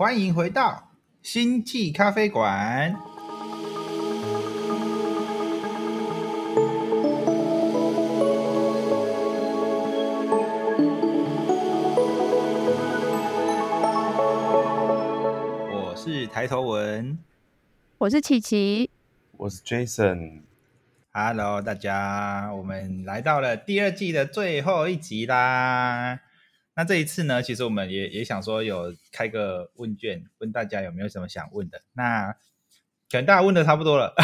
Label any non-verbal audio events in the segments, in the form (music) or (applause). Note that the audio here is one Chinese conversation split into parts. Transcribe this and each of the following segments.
欢迎回到星际咖啡馆。我是抬头文我是琪琪，我是 Jason，，Hello，大家，我们来到了第二季的最后一集啦。那这一次呢，其实我们也也想说有开个问卷，问大家有没有什么想问的。那可能大家问的差不多了，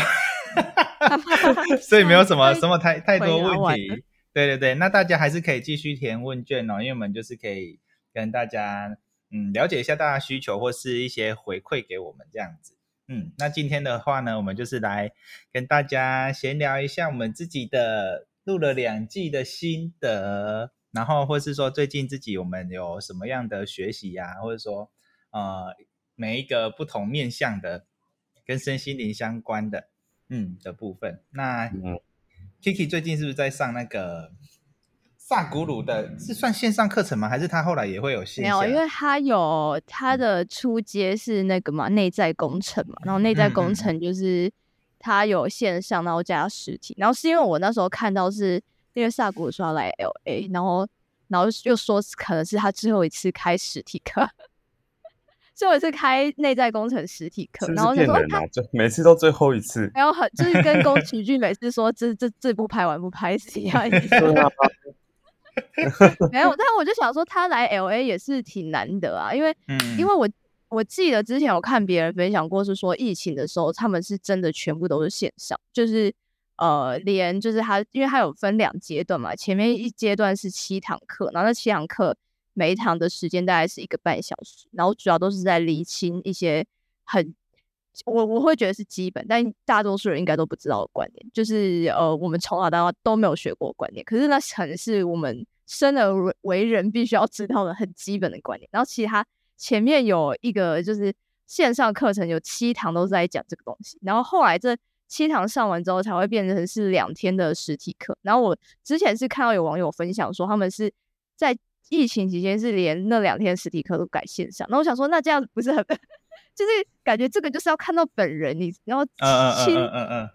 (laughs) 所以没有什么什么太太多问题。对对对，那大家还是可以继续填问卷哦，因为我们就是可以跟大家嗯了解一下大家需求或是一些回馈给我们这样子。嗯，那今天的话呢，我们就是来跟大家闲聊一下我们自己的录了两季的心得，然后或是说最近自己我们有什么样的学习呀、或者说呃每一个不同面向的跟身心灵相关的嗯的部分。那嗯 Kiki 最近是不是在上那个萨古鲁的？是算线上课程吗？还是他后来也会有线下？没有，因为他有他的初阶是那个嘛内在工程嘛，然后内在工程就是他有线上，然后加实体，然后是因为我那时候看到是因为萨古鲁说要来 L A，然后然后又说可能是他最后一次开实体课，(laughs) 最后一次开内在工程实体课，然后就说他？就每次都最后一次，还有很就是跟宫崎骏每次说这这这部拍完不拍是一样的意思。对啊，(laughs) 没有，但我就想说他来 L A 也是挺难得啊，因为嗯，因为我我记得之前有看别人分享过，是说疫情的时候他们是真的全部都是线上，就是呃连就是他，因为他有分两阶段嘛，前面一阶段是七堂课，然后那七堂课每一堂的时间大概是一个半小时，然后主要都是在厘清一些很。我我会觉得是基本，但大多数人应该都不知道的观念，就是呃，我们从小到大都没有学过观念。可是那可能是我们生而为为人必须要知道的很基本的观念。然后其实它前面有一个就是线上课程，有七堂都是在讲这个东西。然后后来这七堂上完之后，才会变成是两天的实体课。然后我之前是看到有网友分享说，他们是在疫情期间是连那两天实体课都改线上。然后我想说，那这样子不是很，(laughs) 就是感觉这个就是要看到本人，你然后亲嗯嗯嗯，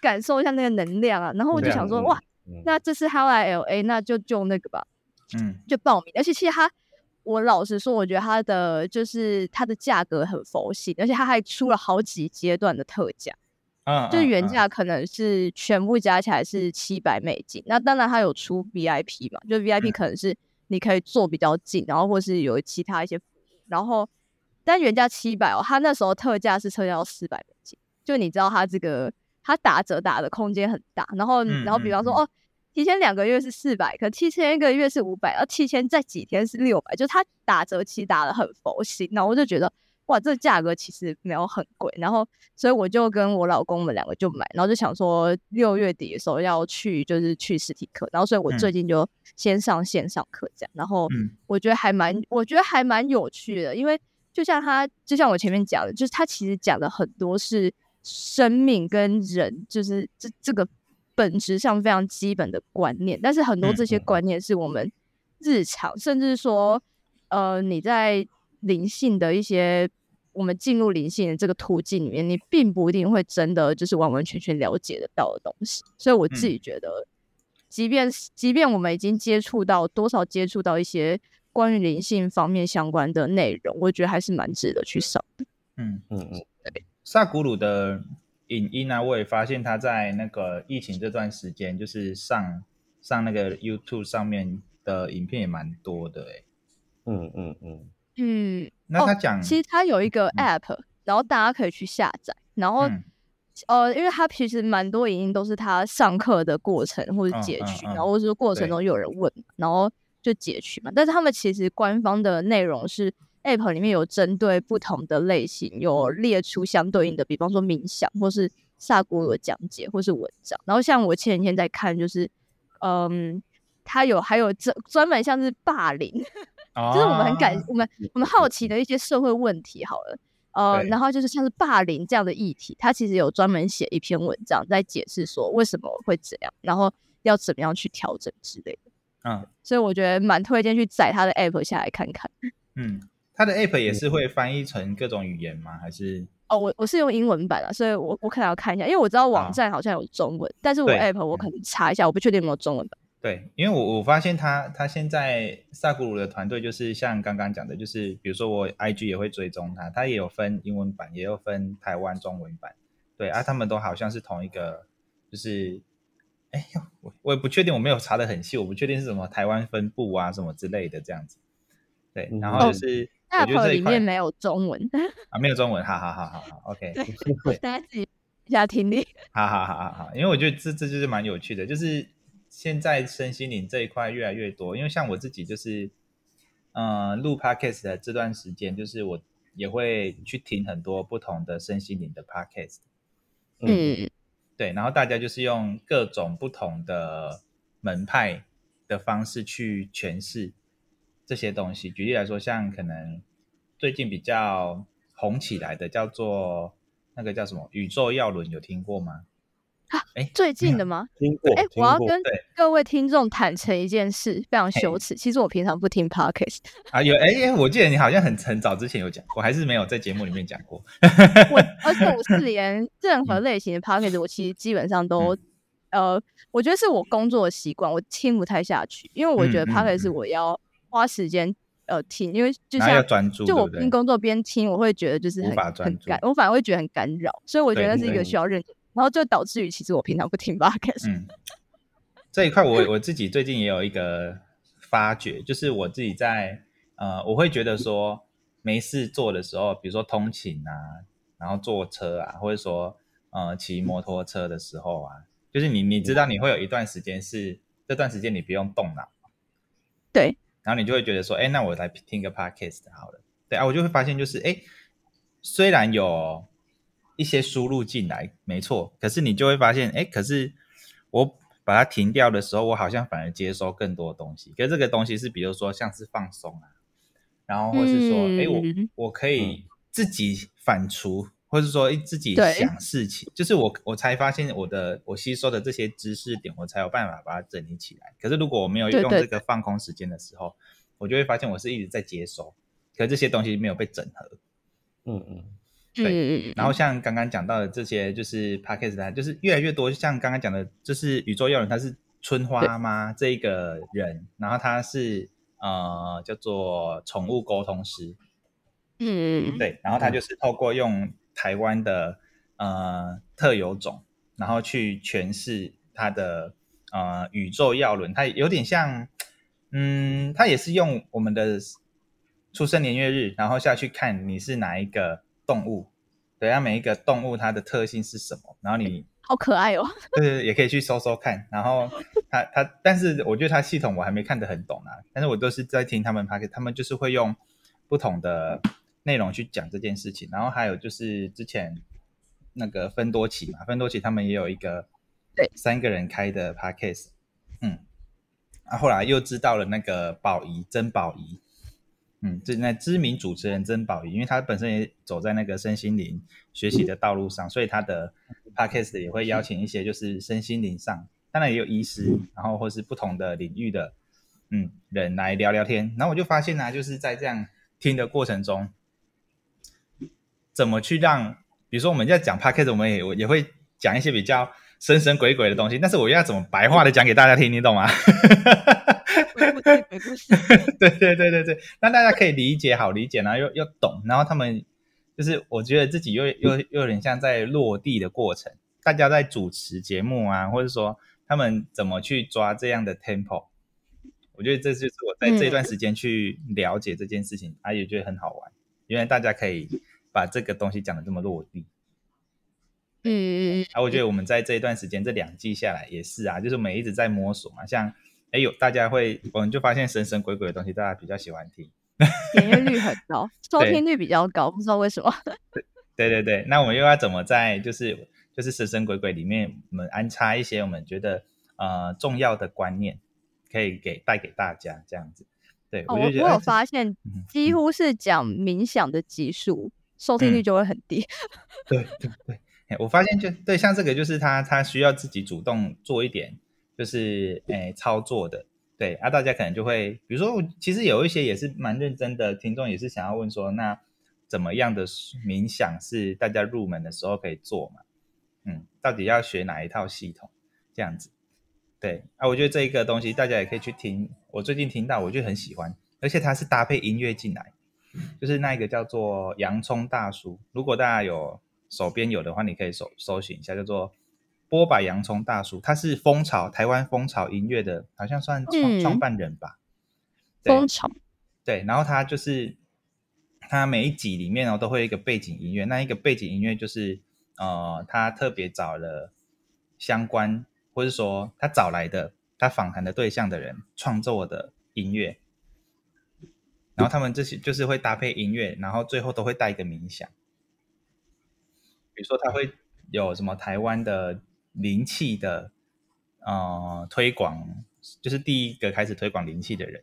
感受一下那个能量啊。然后我就想说，嗯哇，嗯那这次他来 L A，那就就那个吧，嗯就报名。而且其实他，我老实说，我觉得他的就是它的价格很佛系，而且他还出了好几阶段的特价，嗯，就原嗯价可能是全部加起来是七百美金。那当然它有出 VIP 嘛，就 VIP 嗯可能是你可以坐比较近，然后或是有其他一些服务，然后但原价七百哦，它那时候特价是特价到四百美金，就你知道它这个它打折打的空间很大，然后嗯然后比方说哦。提前两个月是四百，可提前一个月是五百，然后提前再几天是六百，就他打折期打的很佛心，然后我就觉得哇，这价格其实没有很贵，然后所以我就跟我老公我们两个就买，然后就想说六月底的时候要去就是去实体课，然后所以我嗯。最近就先上线上课这样，然后嗯。我觉得还蛮我觉得还蛮有趣的，因为就像他就像我前面讲的，就是他其实讲的很多是生命跟人，就是这这个本质上非常基本的观念，但是很多嗯这些嗯。观念是我们日常，甚至说呃你在灵性的一些。我们进入灵性的这个途径里面，你并不一定会真的就是完完全全了解得到的东西。所以我自己觉得，即便即便我们已经接触到多少接触到一些关于灵性方面相关的内容，我觉得还是蛮值得去上的。嗯，嗯嗯，萨古鲁的影音呢，我也发现他在那个疫情这段时间，就是上上那个 YouTube 上面的影片也蛮多的诶。嗯嗯嗯，嗯，那他讲，其实他有一个嗯 App，、然后大家可以去下载，然后、嗯呃，因为他其实蛮多影音都是他上课的过程或者嗯截取，然后或者说过程中有人问，然后就截取嘛。但是他们其实官方的内容是 App 里面有针对不同的类型，有列出相对应的，比方说冥想或是萨古鲁的讲解或是文章。然后像我前几天在看，就是嗯，他有还有专专门像是霸凌。就是我们很感哦，我们我们好奇的一些社会问题好了，呃，然后就是像是霸凌这样的议题，他其实有专门写一篇文章在解释说为什么会这样，然后要怎么样去调整之类的。嗯所以我觉得蛮推荐去载他的 app 下来看看。(laughs) 嗯，他的 app 也是会翻译成各种语言吗？还是？哦，我我是用英文版啊，所以我我可能要看一下，因为我知道网站好像有中文，但是我 app 我可能查一下，我不确定有没有中文版。对，因为我我发现他他现在萨古鲁的团队就是像刚刚讲的，就是比如说我 IG 也会追踪他，他也有分英文版，也有分台湾中文版，对啊，他们都好像是同一个，就是哎呦，我我也不确定，我没有查的很细，我不确定是什么台湾分部啊什么之类的这样子，对，然后就是、我觉得 app 这一块里面没有中文，(laughs) 啊没有中文，好好好好好，OK，(laughs) 大家自己一下听力。好好好好好，因为我觉得这这就是蛮有趣的，就是现在身心灵这一块越来越多，因为像我自己就是，呃，录 podcast 的这段时间，就是我也会去听很多不同的身心灵的 podcast，嗯，对，然后大家就是用各种不同的门派的方式去诠释这些东西。举例来说，像可能最近比较红起来的叫做那个叫什么宇宙药轮，有听过吗？哎，最近的 (laughs) 吗？听过，哎、我要跟各位听众坦诚一件事，非常羞耻。其实我平常不听 podcast，(laughs) 啊，有哎哎，我记得你好像很很早之前有讲过，还是没有在节目里面讲过。我 (laughs) 而且我是连任何类型的 podcast，我其实基本上都，呃，我觉得是我工作的习惯，我听不太下去，因为我觉得 podcast 是嗯我要花时间呃听，因为就像专注，就我边工作边听，我会觉得就是很很干，我反而会觉得很干扰，所以我觉得那是一个需要认真，然后就导致于其实我平常不听 podcast，嗯，这一块我我自己最近也有一个发觉，就是我自己在呃，我会觉得说没事做的时候，比如说通勤啊，然后坐车啊，或者说呃骑摩托车的时候啊，就是你你知道你会有一段时间是这段时间你不用动脑，对，然后你就会觉得说，哎，那我来听个 podcast 好了，对啊，我就会发现就是，哎，虽然有一些输入进来，没错，可是你就会发现，哎，可是我把它停掉的时候，我好像反而接收更多东西。可是这个东西是，比如说像是放松啊，然后或是说，哎、嗯我我可以自己反刍，或是说诶自己想事情，就是我我才发现我的我吸收的这些知识点，我才有办法把它整理起来。可是如果我没有用这个放空时间的时候，我就会发现我是一直在接收，可这些东西没有被整合。嗯嗯对嗯，然后像刚刚讲到的这些，就是 podcast 它就是越来越多，像刚刚讲的，就是宇宙药人，他是春花妈这一个人，然后他是呃叫做宠物沟通师，嗯，对，然后他就是透过用台湾的呃特有种，然后去诠释他的呃宇宙药轮，他有点像，嗯，他也是用我们的出生年月日，然后下去看你是哪一个动物，对，它每一个动物它的特性是什么，然后你好可爱哦。对对，对也可以去搜搜看。然后它它，但是我觉得它系统我还没看得很懂啊。但是我都是在听他们 p c a s t 他们就是会用不同的内容去讲这件事情。然后还有就是之前那个分多奇嘛，分多奇他们也有一个对三个人开的 podcast，嗯，啊，后来又知道了那个宝仪曾宝仪。嗯，这那知名主持人曾宝仪，因为他本身也走在那个身心灵学习的道路上，所以他的 podcast 也会邀请一些就是身心灵上，当然也有医师，然后或是不同的领域的嗯人来聊聊天。然后我就发现呢、就是在这样听的过程中，怎么去让，比如说我们在讲 podcast，我们也也会讲一些比较神神鬼鬼的东西，但是我要怎么白话的讲给大家听，你懂吗？鬼故事，鬼故事。对对对对对，让大家可以理解好理解，然后又又懂，然后他们就是我觉得自己又又又有点像在落地的过程，大家在主持节目啊，或者说他们怎么去抓这样的 tempo，我觉得这就是我在这段时间去了解这件事情，啊也觉得很好玩，因为大家可以把这个东西讲的这么落地。嗯嗯嗯，啊，我觉得我们在这一段时间这两季下来也是啊，就是我们一直在摸索嘛，像哎有大家会，我们就发现神神鬼鬼的东西，大家比较喜欢听。(laughs) 点阅率很高，收听率比较高，不知道为什么。(laughs) 对对对，那我们又要怎么在就是就是神神鬼鬼里面，我们安插一些我们觉得呃重要的观念，可以给带给大家这样子。对，哦，我就觉得哎我有发现，嗯几乎是讲冥想的集数，收听率就会很低。对 (laughs) 对对，哎我发现就对，像这个就是他他需要自己主动做一点，就是诶操作的，对啊，大家可能就会，比如说，其实有一些也是蛮认真的听众，也是想要问说，那怎么样的冥想是大家入门的时候可以做嘛？嗯，到底要学哪一套系统？这样子，对啊，我觉得这一个东西大家也可以去听。我最近听到，我就很喜欢，而且它是搭配音乐进来，就是那个叫做洋葱大叔。如果大家有手边有的话，你可以搜搜寻一下，叫做。波把洋葱大叔，他是蜂巢台湾蜂巢音乐的，好像算创创办人吧。蜂巢对，然后他就是他每一集里面哦都会有一个背景音乐，那一个背景音乐就是呃他特别找了相关或者说他找来的他访谈的对象的人创作的音乐，然后他们这些就是会搭配音乐，然后最后都会带一个冥想，比如说他会有什么台湾的。灵气的呃推广，就是第一个开始推广灵气的人，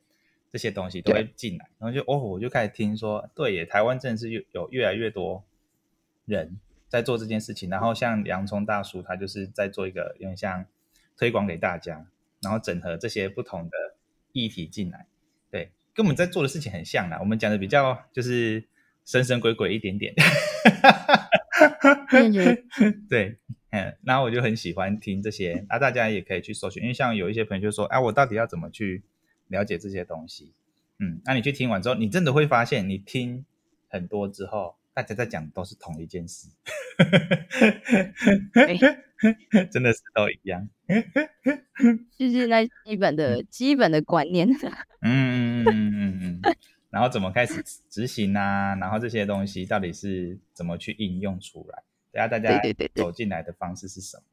这些东西都会进来，然后就哦，我就开始听说，对耶，台湾真的是有有越来越多人在做这件事情。然后像洋葱大叔，他就是在做一个有点像推广给大家，然后整合这些不同的议题进来，对，跟我们在做的事情很像啦。我们讲的比较就是神神鬼鬼一点点，(laughs) (laughs) 对。嗯，然后我就很喜欢听这些，那大家也可以去搜寻，因为像有一些朋友就说，哎，我到底要怎么去了解这些东西？嗯，那你去听完之后，你真的会发现，你听很多之后，大家在讲都是同一件事，(laughs) 真的是都一样，就是那基本的基本的观念。嗯嗯嗯嗯嗯，然后怎么开始执行啊？然后这些东西到底是怎么去应用出来？等下大家走进来的方式是什么？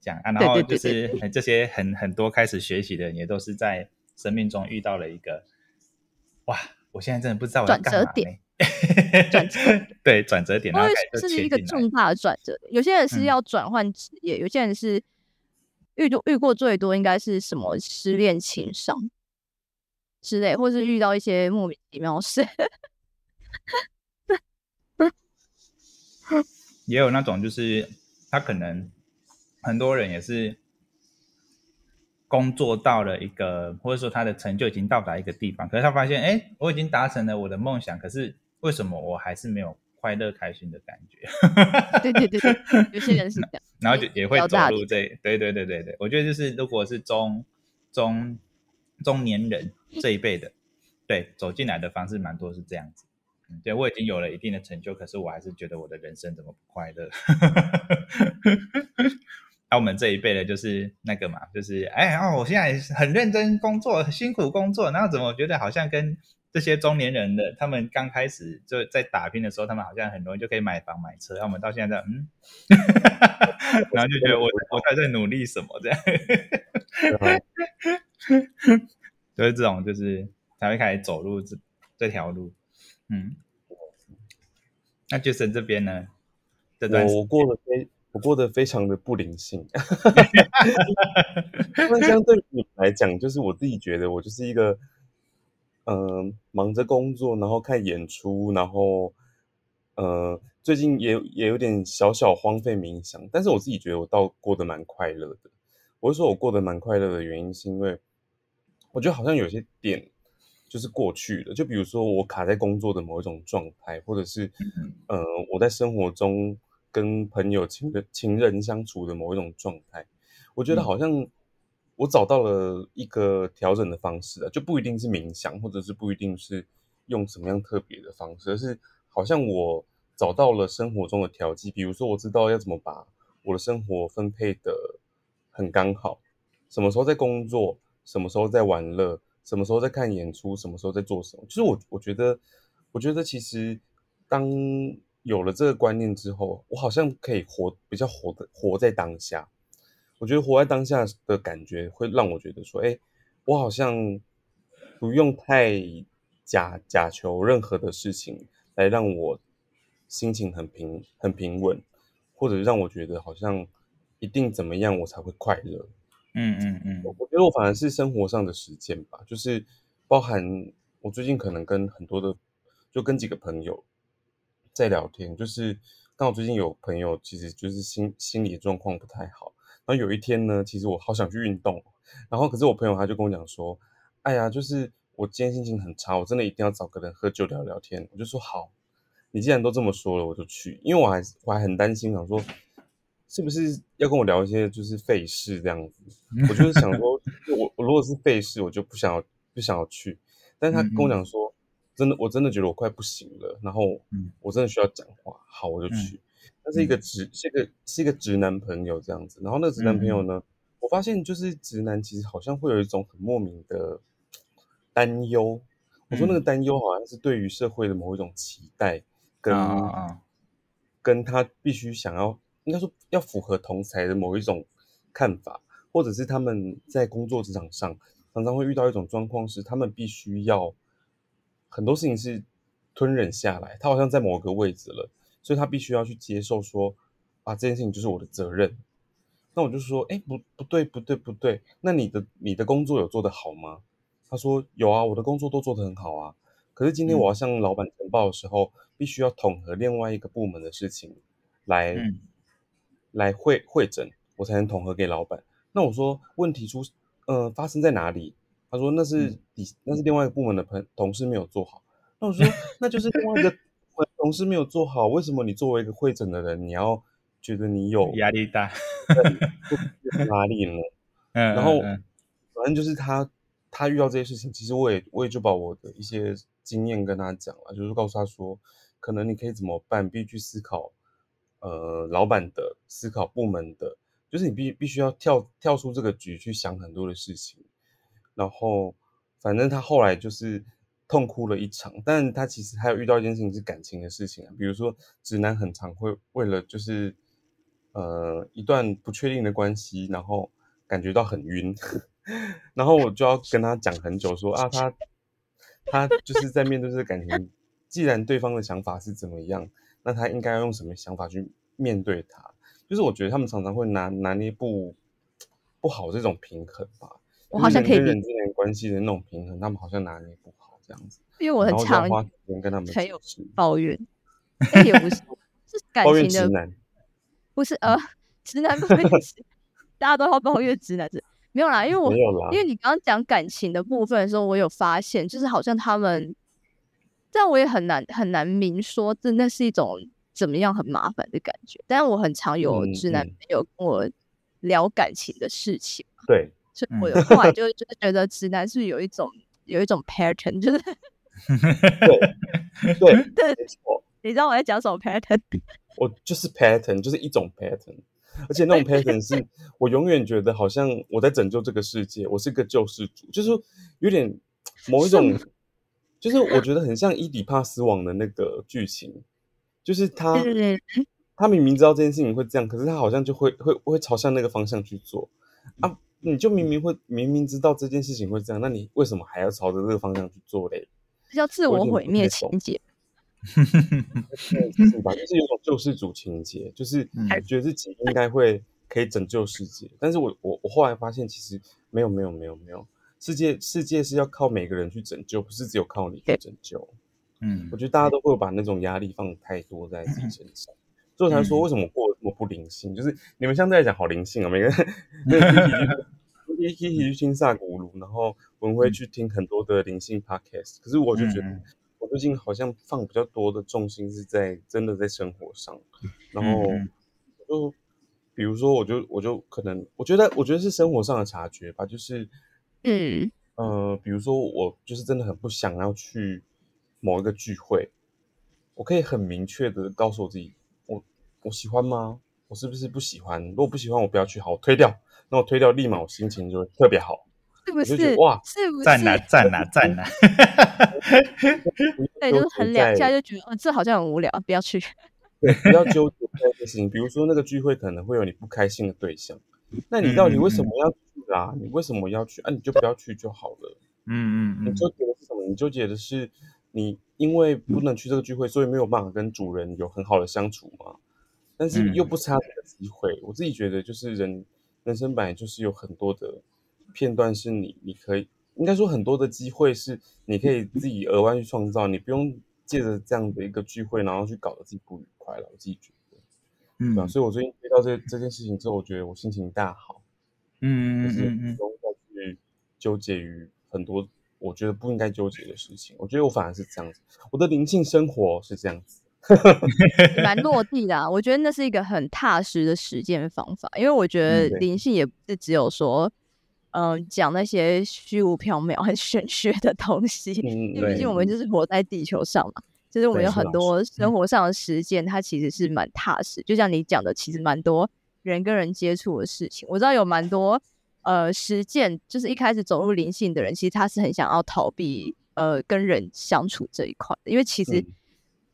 这样啊，然后就是这些很很多开始学习的人，也都是在生命中遇到了一个哇！我现在真的不知道我要干嘛。转折点，(laughs) 对转折点，然后这是一个重大的转折。有些人是要转换职业，有些人是遇到遇过最多应该是什么失恋、情伤之类，或是遇到一些莫名其妙事。(laughs) 也有那种，就是他可能很多人也是工作到了一个，或者说他的成就已经到达一个地方，可是他发现，哎，我已经达成了我的梦想，可是为什么我还是没有快乐开心的感觉？(laughs) 对对对，有些人是这样，然后就也会走入这，对对对对对，我觉得就是如果是中中中年人这一辈的，对走进来的方式蛮多是这样子。对，我已经有了一定的成就，可是我还是觉得我的人生怎么不快乐？(laughs) 那我们这一辈的，就是那个嘛，就是哎哦，我现在很认真工作，辛苦工作，然后怎么觉得好像跟这些中年人的，他们刚开始就在打拼的时候，他们好像很容易就可以买房买车，然后我们到现在嗯，(laughs) 然后就觉得我我还在努力什么这样，(laughs) (laughs) 就是这种，就是才会开始走入这这条路。嗯，那就森这边呢？我我过得非我过得非常的不灵性。(laughs) 那相对于你来讲，就是我自己觉得我就是一个，嗯，忙着工作，然后看演出，然后，呃，最近也也有点小小荒废冥想，但是我自己觉得我倒过得蛮快乐的。我是说我过得蛮快乐的原因，是因为我觉得好像有些点。就是过去了，就比如说我卡在工作的某一种状态，或者是，呃，我在生活中跟朋友、情人、情人相处的某一种状态，我觉得好像我找到了一个调整的方式啊，就不一定是冥想，或者是不一定是用什么样特别的方式，而是好像我找到了生活中的调剂，比如说我知道要怎么把我的生活分配的很刚好，什么时候在工作，什么时候在玩乐。什么时候在看演出？什么时候在做什么？就是我，我觉得，我觉得其实当有了这个观念之后，我好像可以活比较活的活在当下。我觉得活在当下的感觉会让我觉得说，哎，我好像不用太假假求任何的事情来让我心情很平很平稳，或者让我觉得好像一定怎么样我才会快乐。嗯嗯嗯，我觉得我反而是生活上的实践吧，就是包含我最近可能跟很多的，就跟几个朋友在聊天，就是刚好最近有朋友其实就是心心理状况不太好，然后有一天呢，其实我好想去运动，然后可是我朋友他就跟我讲说，哎呀，就是我今天心情很差，我真的一定要找个人喝酒聊聊天。我就说好，你既然都这么说了，我就去。因为我还我还很担心，想说是不是要跟我聊一些就是费事这样子。我就是想 (laughs) 说，我我如果是费事，我就不想要不想要去。但是他跟我讲说，真的，我真的觉得我快不行了，然后我真的需要讲话，好，我就去。他是一个直，是一个是一个直男朋友这样子。然后那个直男朋友呢，我发现就是直男其实好像会有一种很莫名的。担忧，我说那个担忧好像是对于社会的某一种期待，跟跟他必须想要，应该说要符合同才的某一种看法，或者是他们在工作职场上常常会遇到一种状况，是他们必须要很多事情是吞忍下来，他好像在某个位置了，所以他必须要去接受说啊这件事情就是我的责任。那我就说，哎，不不对不对不对，那你的你的工作有做得好吗？他说有啊，我的工作都做得很好啊。可是今天我要向老板呈报的时候，必须要统合另外一个部门的事情，来来会会诊，我才能统合给老板。那我说问题出呃发生在哪里？他说那是底那是另外一个部门的朋同事没有做好。那我说那就是另外一个同事没有做好，为什么你作为一个会诊的人，你要觉得你有压力大？压力呢？(laughs) 嗯，然后反正就是他。他遇到这些事情，其实我也我也就把我的一些经验跟他讲了，就是告诉他说，可能你可以怎么办，必须去思考，呃，老板的思考，部门的，就是你必必须要跳跳出这个局去想很多的事情。然后，反正他后来就是痛哭了一场，但他其实还有遇到一件事情是感情的事情啊，比如说直男很常会为了就是呃一段不确定的关系，然后感觉到很晕。(laughs) 然后我就要跟他讲很久，说啊，他他就是在面对这个感情，既然对方的想法是怎么样，那他应该要用什么想法去面对他？就是我觉得他们常常会拿拿捏不不好这种平衡吧。我好像可以跟人之间关系的那种平衡，他们好像拿捏不好这样子。因为我很常花时间跟他们很有抱怨，也不是 (laughs) 是感情的，不是呃，直男不会，(laughs) 大家都要抱怨直男是。没有啦，因为我因为你刚刚讲感情的部分的时候，我有发现，就是好像他们，但我也很难很难明说，这那是一种怎么样很麻烦的感觉。但是我很常有直男朋友跟我聊感情的事情，对，所以我有后来 (laughs) 就就觉得直男是有一种有一种 pattern，就是对 (laughs) 对对，你知道我在讲什么 pattern？(laughs) 我就是 pattern，就是一种 pattern。而且那种 pattern 是我永远觉得好像我在拯救这个世界，我是个救世主，就是有点某一种，就是我觉得很像伊底帕斯王的那个剧情，就是他 (laughs) 他明明知道这件事情会这样，可是他好像就会会会朝向那个方向去做啊！你就明明会明明知道这件事情会这样，那你为什么还要朝着这个方向去做嘞？这叫自我毁灭情节。(laughs) 是吧？就是有种救世主情节，就是觉得自己应该会可以拯救世界。但是我我我后来发现，其实没有没有没有没有，世界世界是要靠每个人去拯救，不是只有靠你去拯救。嗯，我觉得大家都会把那种压力放太多在自己身上，(clears throat) 所以才说为什么过这么不灵性？就是你们相对来讲好灵性啊，每个人 (laughs) 一一起去听萨古鲁，然后文辉去听很多的灵性 podcast，可是我就觉得。我最近好像放比较多的重心是在真的在生活上，然后就比如说，我就我就可能我觉得我觉得是生活上的察觉吧，就是嗯呃，比如说我就是真的很不想要去某一个聚会，我可以很明确的告诉我自己，我我喜欢吗？我是不是不喜欢？如果不喜欢，我不要去，好，我推掉。那我推掉，立马我心情就会特别好。是不是哇？是不 (laughs) 是赞呐赞呐赞呐？(laughs) 对，就是很两下就觉得，哦，这好像很无聊，不要去。(laughs) 对，不要纠结这件事情。比如说那个聚会可能会有你不开心的对象，那你到底为什么要去啊？你为什么要去啊？你就不要去就好了。嗯嗯嗯。你纠结的是什么？你纠结的是你因为不能去这个聚会，所以没有办法跟主人有很好的相处吗？但是又不差这个机会。我自己觉得，就是人人生本来就是有很多的。片段是你，你可以应该说很多的机会是你可以自己额外去创造，你不用借着这样的一个聚会，然后去搞得自己不愉快了。我自己觉得，嗯，所以我最近遇到这这件事情之后，我觉得我心情大好，嗯，就是不用再去纠结于很多我觉得不应该纠结的事情。我觉得我反而是这样子，我的灵性生活是这样子。(laughs) 蛮落地的，我觉得那是一个很踏实的实践方法。因为我觉得灵性也不是只有说，嗯，讲那些虚无缥缈、很玄学的东西。因为毕竟我们就是活在地球上嘛，就是我们有很多生活上的实践，它其实是蛮踏实。就像你讲的，其实蛮多人跟人接触的事情，我知道有蛮多呃实践，就是一开始走入灵性的人，其实他是很想要逃避呃跟人相处这一块的，因为其实。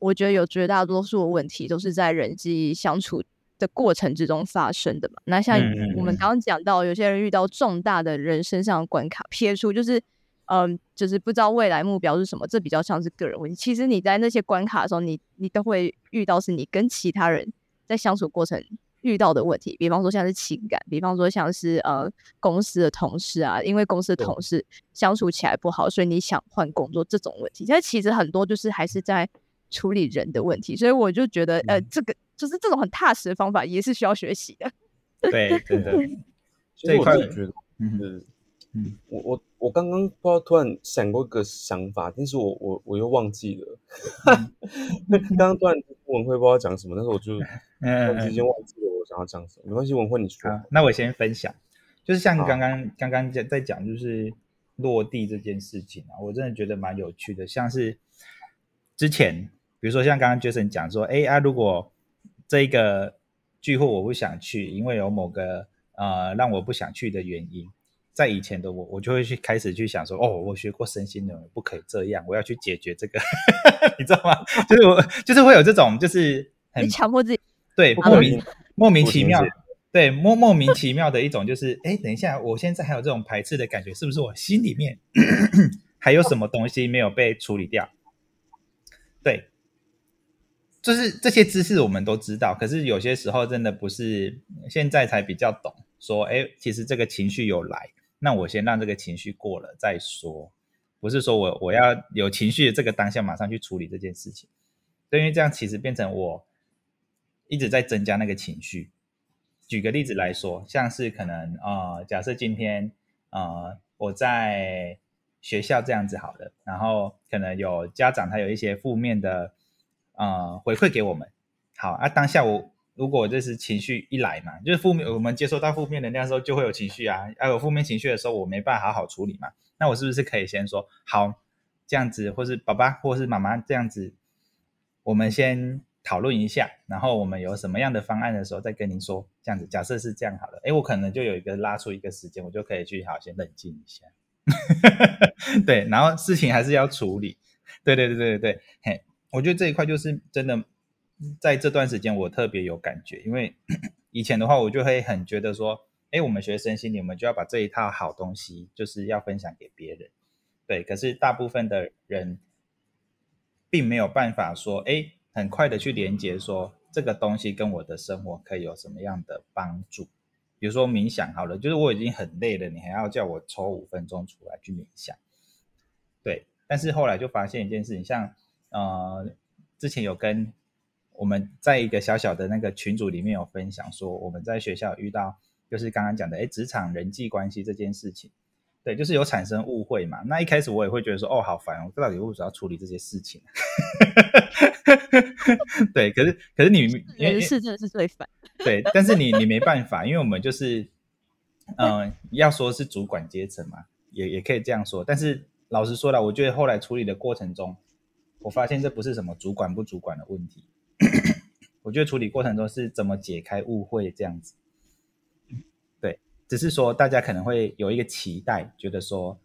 我觉得有绝大多数的问题都是在人际相处的过程之中发生的嘛。那像我们刚刚讲到，有些人遇到重大的人身上的关卡，撇出就是，嗯，就是不知道未来目标是什么，这比较像是个人问题。其实你在那些关卡的时候，你你都会遇到是你跟其他人在相处过程遇到的问题，比方说像是情感，比方说像是呃公司的同事啊，因为公司的同事相处起来不好，所以你想换工作这种问题。但其实很多就是还是在。处理人的问题，所以我就觉得，呃，这个就是这种很踏实的方法，也是需要学习的。对，真的。(laughs) 这一块我觉得，嗯嗯，我我我刚刚不知道突然闪过一个想法，但是我我我又忘记了。(laughs) 刚刚突然文慧不知道讲什么，但是我就直接忘记了我想要讲什么。没关系，文慧你说。那我先分享，就是像刚刚刚刚在在讲，就是落地这件事情啊，我真的觉得蛮有趣的，像是之前。比如说像刚刚 Jason 讲说，哎啊，如果这个聚会我不想去，因为有某个呃让我不想去的原因，在以前的我，我就会去开始去想说，哦，我学过身心灵，不可以这样，我要去解决这个，(laughs) 你知道吗？就是我就是会有这种，就是很强迫自己，对，莫名莫名其妙，对，莫莫名其妙的一种，就是哎，等一下，我现在还有这种排斥的感觉，是不是我心里面还有什么东西没有被处理掉？对。就是这些知识我们都知道，可是有些时候真的不是现在才比较懂。说，哎，其实这个情绪有来，那我先让这个情绪过了再说，不是说我我要有情绪的这个当下马上去处理这件事情。对，因为这样其实变成我一直在增加那个情绪。举个例子来说，像是可能啊，假设今天啊我在学校这样子好了，然后可能有家长他有一些负面的。啊，回馈给我们，好啊。当下我如果这是情绪一来嘛，就是负面，我们接收到负面能量的时候，就会有情绪啊。啊有负面情绪的时候，我没办法好好处理嘛。那我是不是可以先说好这样子，或是爸爸或是妈妈这样子，我们先讨论一下，然后我们有什么样的方案的时候再跟您说。这样子，假设是这样好了，哎，我可能就有一个拉出一个时间，我就可以去好先冷静一下。(laughs) 对，然后事情还是要处理。对对对对对对，嘿。我觉得这一块就是真的，在这段时间我特别有感觉，因为 (clears throat) 以前的话我就会很觉得说，哎，我们学身心灵，我们就要把这一套好东西就是要分享给别人，对。可是大部分的人并没有办法说，哎，很快的去连接说这个东西跟我的生活可以有什么样的帮助。比如说冥想好了，就是我已经很累了，你还要叫我抽五分钟出来去冥想，对。但是后来就发现一件事情，像。呃，之前有跟我们在一个小小的那个群组里面有分享说，我们在学校遇到就是刚刚讲的，哎，职场人际关系这件事情，对，就是有产生误会嘛。那一开始我也会觉得说，哦，好烦，我到底为什么要处理这些事情？(laughs) 对，可是可是你人事真的是最烦。对，但是你你没办法，因为我们就是，嗯，要说是主管阶层嘛，也也可以这样说。但是老实说了，我觉得后来处理的过程中。我发现这不是什么主管不主管的问题，我觉得处理过程中是怎么解开误会这样子。对，只是说大家可能会有一个期待，觉得说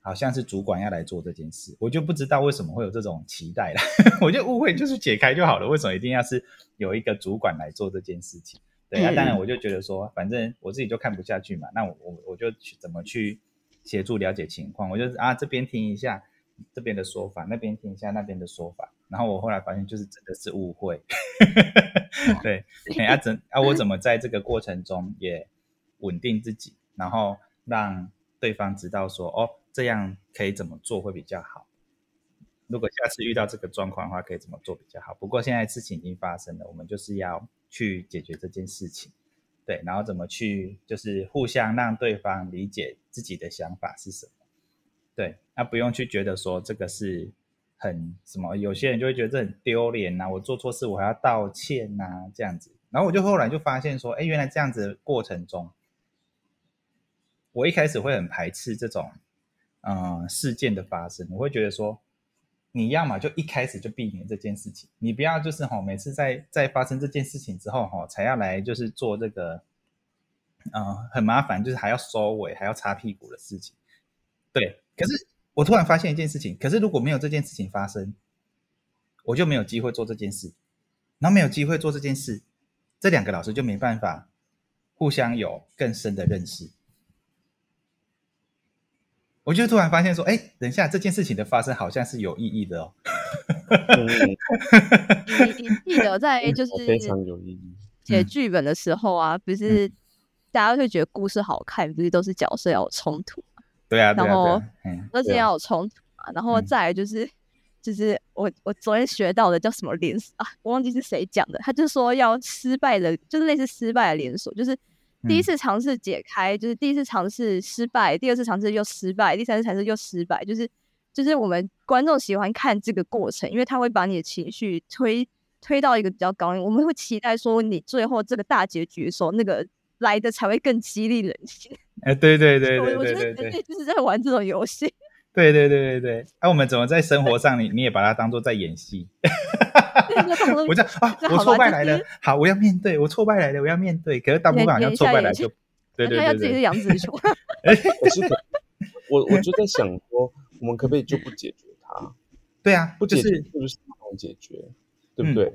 好像是主管要来做这件事，我就不知道为什么会有这种期待了。(laughs) 我觉得误会就是解开就好了，为什么一定要是有一个主管来做这件事情？对啊，当然我就觉得说，反正我自己就看不下去嘛，那我我我就去怎么去协助了解情况，我就啊这边听一下。这边的说法，那边听一下那边的说法，然后我后来发现就是真的是误会，(laughs) 对，啊怎啊我怎么在这个过程中也稳定自己，然后让对方知道说哦这样可以怎么做会比较好，如果下次遇到这个状况的话可以怎么做比较好。不过现在事情已经发生了，我们就是要去解决这件事情，对，然后怎么去就是互相让对方理解自己的想法是什么。对，那不用去觉得说这个是很什么，有些人就会觉得这很丢脸呐，我做错事我还要道歉呐，这样子。然后我就后来就发现说，哎，原来这样子的过程中，我一开始会很排斥这种，嗯，事件的发生，我会觉得说，你要么就一开始就避免这件事情，你不要就是哈，每次在在发生这件事情之后哈，才要来就是做这个，嗯，很麻烦，就是还要收尾，还要擦屁股的事情，对。可是我突然发现一件事情，可是如果没有这件事情发生，我就没有机会做这件事，然后没有机会做这件事，这两个老师就没办法互相有更深的认识。我就突然发现说，哎，等一下这件事情的发生好像是有意义的哦。(laughs) 你你记得在就是非常有意义写剧本的时候啊，不是大家会觉得故事好看，不是都是角色要有冲突。对啊，然后而且要有冲突嘛，然后再就是，就是我我昨天学到的叫什么连锁啊，我忘记是谁讲的，他就说要失败的，就是类似失败的连锁，就是第一次尝试解开，就是第一次尝试失败，第二次尝试又失败，第三次尝试又失败，就是就是我们观众喜欢看这个过程，因为他会把你的情绪推推到一个比较高，我们会期待说你最后这个大结局的时候，那个来的才会更激励人心。哎，对对对对对对对，(laughs) 就是在玩这种游戏。对对对对对，哎，我们怎么在生活上，你你也把它当做在演戏？我这样啊，我挫败来了，好，我要面对，我挫败来了，我要面对。可是大部分好像挫败来就，对对对，他要自己 (laughs) 是杨紫琼。哎，我我就在想说，我们可不可以就不解决它？对啊，不解决就是不解决，对不对？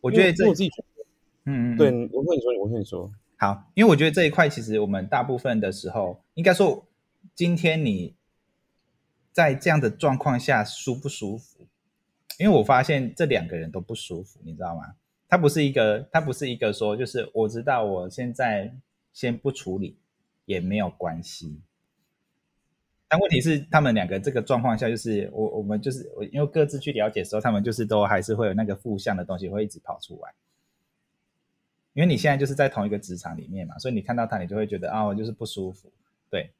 我觉得这我自己觉得，嗯嗯，对，我跟你说，我跟你说。好，因为我觉得这一块其实我们大部分的时候，应该说今天你在这样的状况下舒不舒服？因为我发现这两个人都不舒服，你知道吗？他不是一个，他不是一个说，就是我知道我现在先不处理也没有关系。但问题是，他们两个这个状况下，就是我我们就是我，因为各自去了解的时候，他们就是都还是会有那个负向的东西会一直跑出来。因为你现在就是在同一个职场里面嘛，所以你看到他，你就会觉得啊，我就是不舒服。对，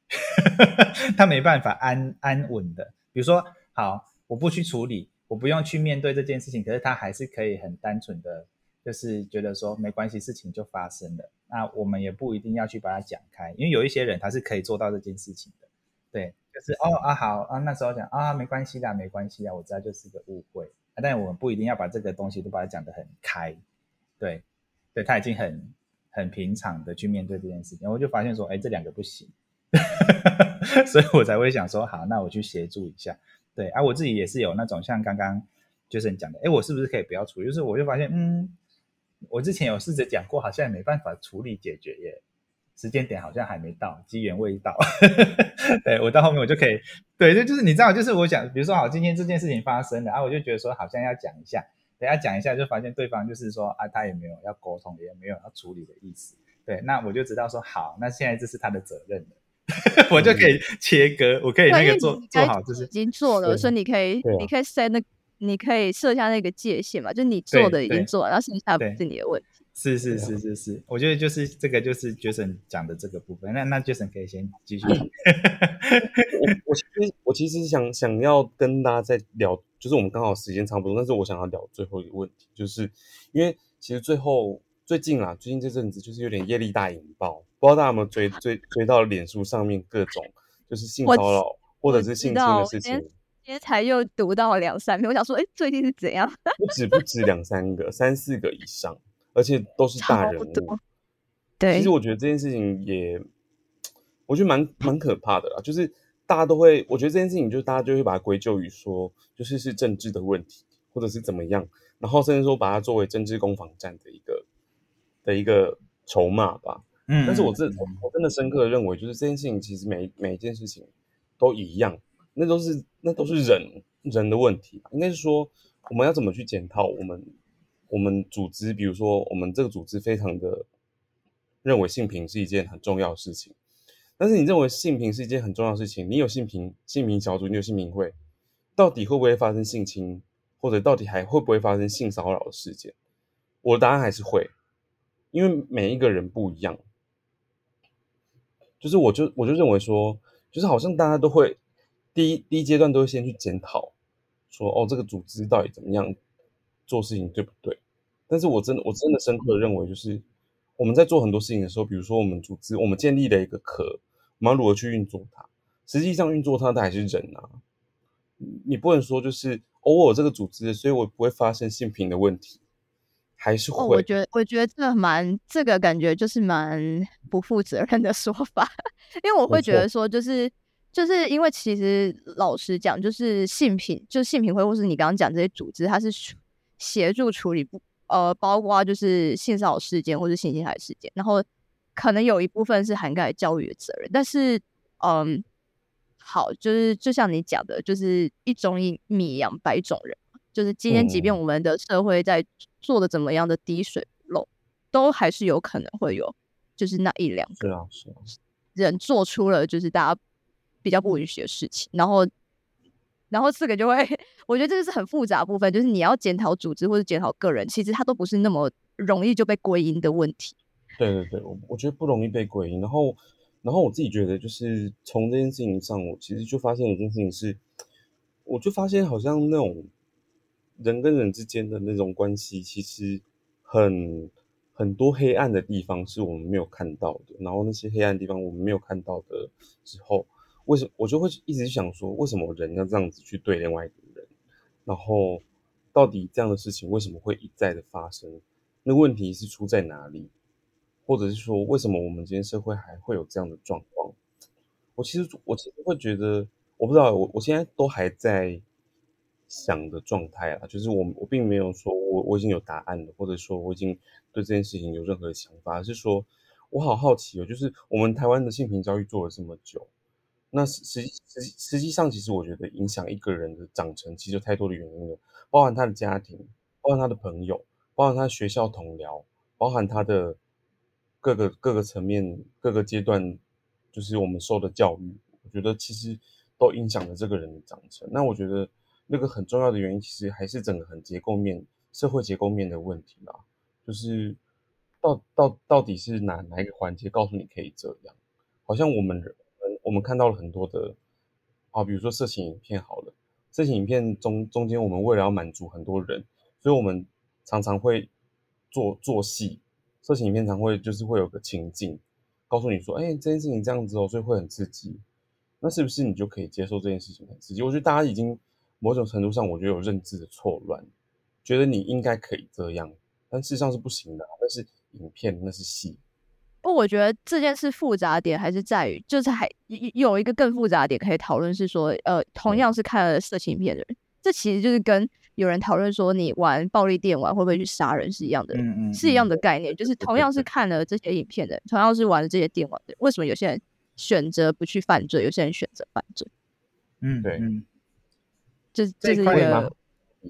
(laughs) 他没办法安安稳的。比如说，好，我不去处理，我不用去面对这件事情，可是他还是可以很单纯的，就是觉得说没关系，事情就发生了。那我们也不一定要去把它讲开，因为有一些人他是可以做到这件事情的。对，就是哦啊好啊，那时候讲啊没关系的，没关系啊，我知道就是个误会。但我们不一定要把这个东西都把它讲得很开，对。对他已经很很平常的去面对这件事情，我就发现说，哎，这两个不行，(laughs) 所以我才会想说，好，那我去协助一下。对，啊，我自己也是有那种像刚刚就是你讲的，哎，我是不是可以不要处理？就是我就发现，嗯，我之前有试着讲过，好像也没办法处理解决耶，时间点好像还没到，机缘未到。(laughs) 对我到后面我就可以，对，就就是你知道，就是我想，比如说好，今天这件事情发生了，啊，我就觉得说好像要讲一下。等下讲一下，就发现对方就是说啊，他也没有要沟通，也没有要处理的意思。对，那我就知道说好，那现在这是他的责任了，(laughs) 我就可以切割，我可以那个做做好，就是已经做了，所以你可以，你可以设那，你可以设下那个界限嘛，就你做的已经做了，然后剩下不是你的问题。是是是是是，我觉得就是这个就是 Jason 讲的这个部分。那那 Jason 可以先继续。(laughs) 我我其实我其实想想要跟大家再聊。就是我们刚好时间差不多，但是我想要聊最后一个问题，就是因为其实最后最近啦，最近这阵子就是有点业力大引爆，不知道大家有没有追追追到脸书上面各种就是性骚扰或者是性侵的事情。今天才又读到两三篇，我想说，哎，最近是怎样？(laughs) 不止不止两三个，三四个以上，而且都是大人物。对，其实我觉得这件事情也，我觉得蛮蛮可怕的啦，就是。大家都会，我觉得这件事情就是大家就会把它归咎于说，就是是政治的问题，或者是怎么样，然后甚至说把它作为政治攻防战的一个的一个筹码吧。嗯，但是我这我真的深刻的认为，就是这件事情其实每每一件事情都一样，那都是那都是人人的问题。应该是说，我们要怎么去检讨我们我们组织，比如说我们这个组织非常的认为性平是一件很重要的事情。但是你认为性平是一件很重要的事情？你有性平性平小组，你有性平会，到底会不会发生性侵，或者到底还会不会发生性骚扰的事件？我的答案还是会，因为每一个人不一样。就是我就我就认为说，就是好像大家都会第一第一阶段都会先去检讨，说哦这个组织到底怎么样做事情对不对？但是我真的我真的深刻的认为，就是我们在做很多事情的时候，比如说我们组织我们建立了一个壳，我们要如何去运作它？实际上运作它的还是人啊，你不能说就是偶尔这个组织，所以我不会发生性平的问题，还是会。我觉得我觉得这蛮这个感觉就是蛮不负责任的说法，(laughs) 因为我会觉得说就是就是因为其实老实讲，就是性平就是性平会或是你刚刚讲这些组织，它是协助处理不。呃，包括就是性骚扰事件或者性侵害事件，然后可能有一部分是涵盖教育的责任，但是，嗯，好，就是就像你讲的，就是一种一米养百种人，就是今天即便我们的社会在做的怎么样的滴水漏，都还是有可能会有，就是那一两个人做出了就是大家比较不允许的事情，然后。然后这个就会，我觉得这个是很复杂部分，就是你要检讨组织或者检讨个人，其实它都不是那么容易就被归因的问题。对对对，我我觉得不容易被归因。然后，然后我自己觉得，就是从这件事情上，我其实就发现一件事情是，我就发现好像那种人跟人之间的那种关系，其实很很多黑暗的地方是我们没有看到的。然后那些黑暗地方我们没有看到的之后。为什么我就会一直想说，为什么人要这样子去对另外一个人？然后到底这样的事情为什么会一再的发生？那问题是出在哪里？或者是说，为什么我们今天社会还会有这样的状况？我其实我其实会觉得，我不知道，我我现在都还在想的状态啊，就是我我并没有说我我已经有答案了，或者说我已经对这件事情有任何的想法，而是说我好好奇哦，就是我们台湾的性平教育做了这么久。那实实实实际上，其实我觉得影响一个人的长成，其实有太多的原因了，包含他的家庭，包含他的朋友，包含他学校同僚，包含他的各个各个层面、各个阶段，就是我们受的教育，我觉得其实都影响了这个人的长成。那我觉得那个很重要的原因，其实还是整个很结构面、社会结构面的问题啦，就是到到到底是哪哪一个环节告诉你可以这样？好像我们。我们看到了很多的啊，比如说色情影片好了，色情影片中中间，我们为了要满足很多人，所以我们常常会做做戏。色情影片常会就是会有个情境，告诉你说，哎，这件事情这样子哦，所以会很刺激。那是不是你就可以接受这件事情很刺激？我觉得大家已经某种程度上，我觉得有认知的错乱，觉得你应该可以这样，但事实上是不行的。那是影片，那是戏。不，我觉得这件事复杂点还是在于，就是还有一个更复杂点可以讨论，是说，呃，同样是看了色情片的人，这其实就是跟有人讨论说你玩暴力电玩会不会去杀人是一样的，嗯嗯是一样的概念，就是同样是看了这些影片的，同样是玩了这些电玩的，为什么有些人选择不去犯罪，有些人选择犯罪？嗯，对，这这是一个。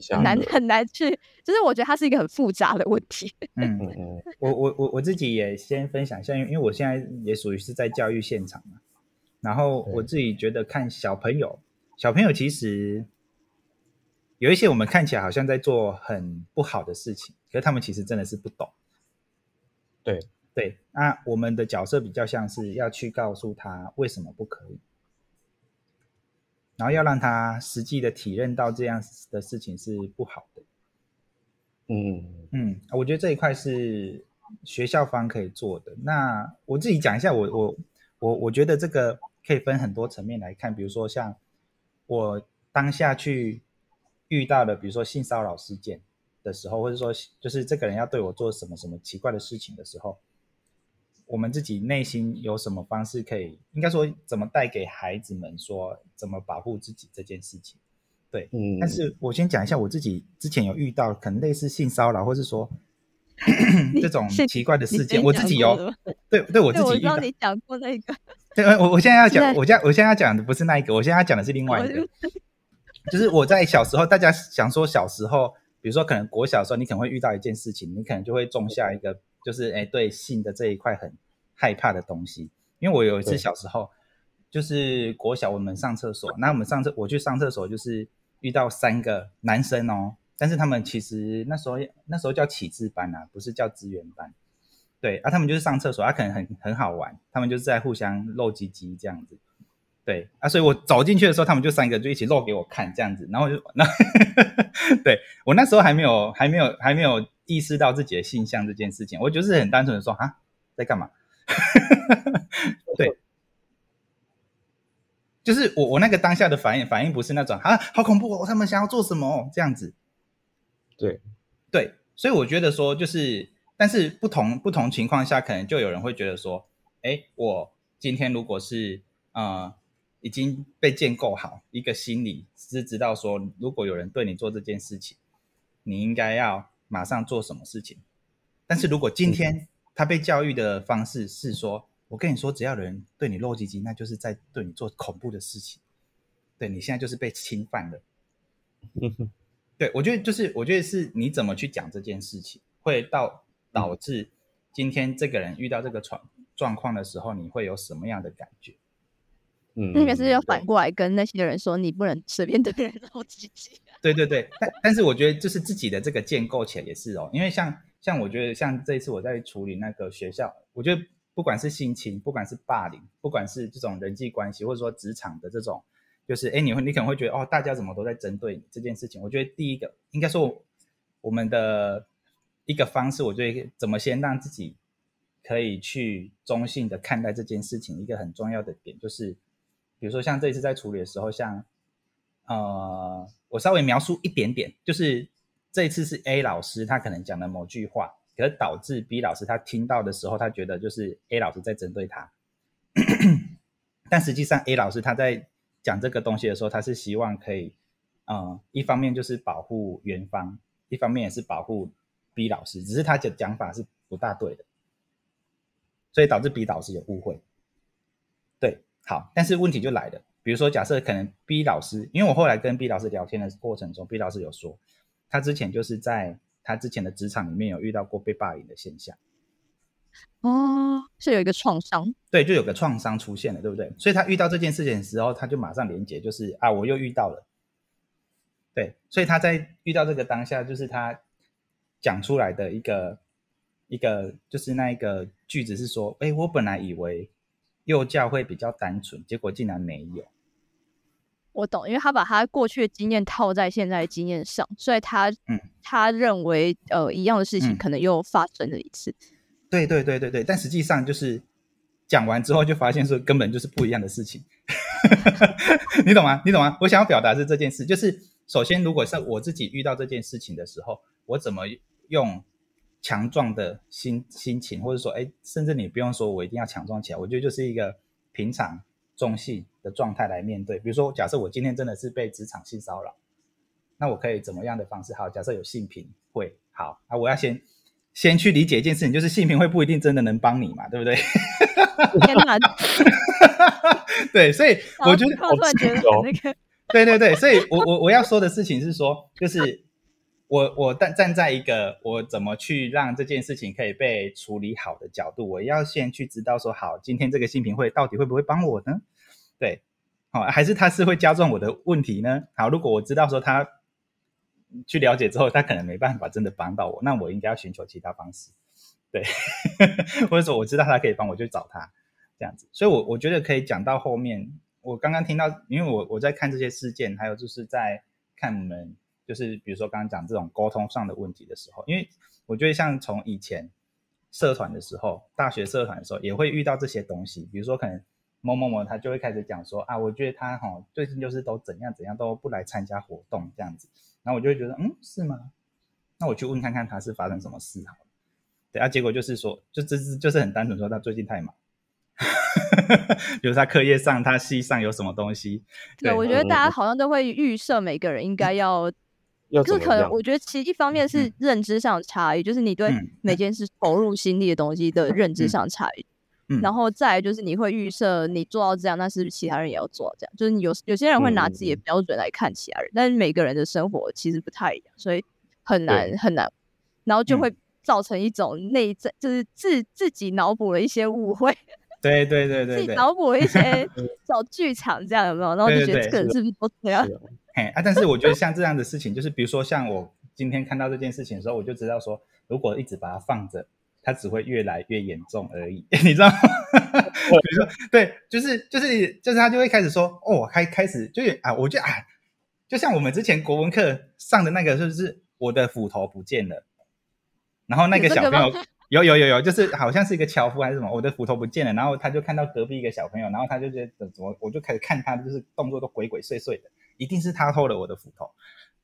很难很难去，就是我觉得它是一个很复杂的问题。嗯嗯，(laughs) 我我我我自己也先分享一下，因为因为我现在也属于是在教育现场嘛，然后我自己觉得看小朋友，小朋友其实有一些我们看起来好像在做很不好的事情，可是他们其实真的是不懂。对对，那我们的角色比较像是要去告诉他为什么不可以。然后要让他实际的体认到这样的事情是不好的。嗯嗯，我觉得这一块是学校方可以做的。那我自己讲一下，我我我我觉得这个可以分很多层面来看，比如说像我当下去遇到的，比如说性骚扰事件的时候，或者说就是这个人要对我做什么什么奇怪的事情的时候。我们自己内心有什么方式可以，应该说怎么带给孩子们说怎么保护自己这件事情，对，嗯。但是我先讲一下我自己之前有遇到可能类似性骚扰，或是说 (coughs) 这种奇怪的事件，我自己有，对对，我自己遇到。你讲过那个？对，我我现在要讲，我现在我现在要讲的不是那一个，我现在要讲的是另外一个，就是我在小时候，大家想说小时候，比如说可能国小的时候，你可能会遇到一件事情，你可能就会种下一个。就是哎，对性的这一块很害怕的东西，因为我有一次小时候，就是国小我们上厕所，那我们上厕我去上厕所，就是遇到三个男生哦，但是他们其实那时候那时候叫启智班啊，不是叫资源班，对啊，他们就是上厕所，他可能很很好玩，他们就是在互相露鸡鸡这样子，对啊，所以我走进去的时候，他们就三个就一起露给我看这样子，然后就那 (laughs) 对我那时候还没有还没有还没有意识到自己的性向这件事情，我就是很单纯的说啊，在干嘛？(laughs) 对，就是我我那个当下的反应反应不是那种啊好恐怖哦，他们想要做什么这样子。对对，所以我觉得说就是，但是不同不同情况下，可能就有人会觉得说，哎，我今天如果是呃已经被建构好一个心理，是知道说，如果有人对你做这件事情，你应该要马上做什么事情。但是如果今天他被教育的方式是说，我跟你说，只要有人对你露鸡鸡，那就是在对你做恐怖的事情，对你现在就是被侵犯了。(laughs) 对，我觉得就是，我觉得是你怎么去讲这件事情，会到导致今天这个人遇到这个状状况的时候，你会有什么样的感觉？嗯，那个是要反过来跟那些人说，你不能随便对人露鸡鸡。(laughs) 对对对，但但是我觉得就是自己的这个建构起来也是哦，因为像像我觉得像这一次我在处理那个学校，我觉得不管是性侵，不管是霸凌，不管是这种人际关系，或者说职场的这种，就是哎，你会你可能会觉得哦，大家怎么都在针对你这件事情？我觉得第一个应该说我们的一个方式，我觉得怎么先让自己可以去中性的看待这件事情，一个很重要的点就是，比如说像这一次在处理的时候，像呃，我稍微描述一点点，就是这一次是 A 老师他可能讲的某句话，可是导致 B 老师他听到的时候，他觉得就是 A 老师在针对他，(coughs) 但实际上 A 老师他在讲这个东西的时候，他是希望可以，呃，一方面就是保护元芳，一方面也是保护 B 老师，只是他的讲法是不大对的，所以导致 B 老师有误会。对，好，但是问题就来了，比如说假设可能 B 老师，因为我后来跟 B 老师聊天的过程中，B 老师有说，他之前就是在他之前的职场里面有遇到过被霸凌的现象，哦，是有一个创伤。对，就有个创伤出现了，对不对？所以他遇到这件事情的时候，他就马上连接，就是啊，我又遇到了。对，所以他在遇到这个当下，就是他讲出来的一个一个，就是那一个句子是说，哎，我本来以为幼教会比较单纯，结果竟然没有。我懂，因为他把他过去的经验套在现在的经验上，所以他嗯他认为呃一样的事情嗯可能又发生了一次。对对对对对，但实际上就是讲完之后就发现说根本就是不一样的事情，(laughs) 你懂吗？你懂吗？我想要表达是这件事，就是首先如果是我自己遇到这件事情的时候，我怎么用强壮的心心情，或者说，哎，甚至你不用说我一定要强壮起来，我觉得就是一个平常中性的状态来面对。比如说，假设我今天真的是被职场性骚扰，那我可以怎么样的方式？好，假设有性平会，好，啊，我要先先去理解一件事情，就是性平会不一定真的能帮你嘛，对不对？天哪！(laughs) 对，所以我觉得，然后突然觉得很那个，对对对，所以我我我要说的事情是说，就是我我站站在一个我怎么去让这件事情可以被处理好的角度，我要先去知道说，好，今天这个新平会到底会不会帮我呢？对，好、还是他是会加重我的问题呢？好，如果我知道说他去了解之后，他可能没办法真的帮到我，那我应该要寻求其他方式，对，(laughs) 或者说我知道他可以帮我，就找他这样子。所以我，我觉得可以讲到后面，我刚刚听到，因为我我在看这些事件，还有就是在看我们就是比如说刚刚讲这种沟通上的问题的时候，因为我觉得像从以前社团的时候，大学社团的时候也会遇到这些东西，比如说可能某某某他就会开始讲说啊，我觉得他哈最近就是都怎样怎样都不来参加活动这样子，然后我就会觉得嗯是吗？那我去问看看他是发生什么事好了。对啊，结果就是说，就这是就是很单纯说他最近太忙，(laughs) 比如他课业上、他系上有什么东西。对，我觉得大家好像都会预设每个人应该要，要就是可能？我觉得其实一方面是嗯认知上的差异，就是你对嗯每件事投入心力的东西的认知嗯上的差异。嗯然后再就是你会预设你做到这样，那是不是其他人也要做到这样？就是你有有些人会拿自己的嗯标准来看其他人，但是每个人的生活其实不太一样，所以很难很难，然后就嗯会造成一种内在，就是自自己脑补了一些误会，(laughs) 对对对对自己脑补了一些 (laughs) 小剧场，这样有没有？然后就觉得这个人是不是都这样？嘿啊，但是我觉得像这样的事情，就是比如说像我今天看到这件事情的时候，我就知道说，如果一直把它放着，它只会越来越严重而已，(laughs) 你知道吗？(laughs) 比如说，对，就是就是就是他就会开始说，哦，开开始就是啊，我就啊，就像我们之前国文课上的那个，是不是我的斧头不见了，然后那个小朋友 (laughs) 有有有有，就是好像是一个樵夫还是什么，我的斧头不见了，然后他就看到隔壁一个小朋友，然后他就觉得怎么，我就开始看他，就是动作都鬼鬼祟祟的，一定是他偷了我的斧头。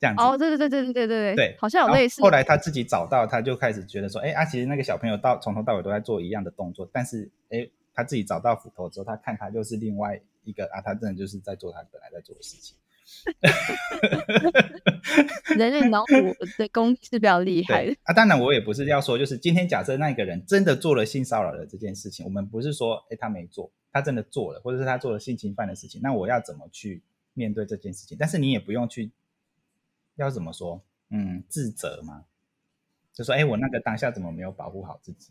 这样子哦，对对对对对对对对，好像有类似。后来他自己找到，他就开始觉得说，哎啊，其实那个小朋友到从头到尾都在做一样的动作，但是哎，他自己找到斧头之后，他看他就是另外一个啊，他真的就是在做他本来在做的事情。(laughs) 人类脑补的功是比较厉害的啊。当然，我也不是要说，就是今天假设那个人真的做了性骚扰的这件事情，我们不是说，哎，他没做，他真的做了，或者是他做了性侵犯的事情，那我要怎么去面对这件事情？但是你也不用去。要怎么说？嗯，自责嘛？就说，哎，我那个当下怎么没有保护好自己？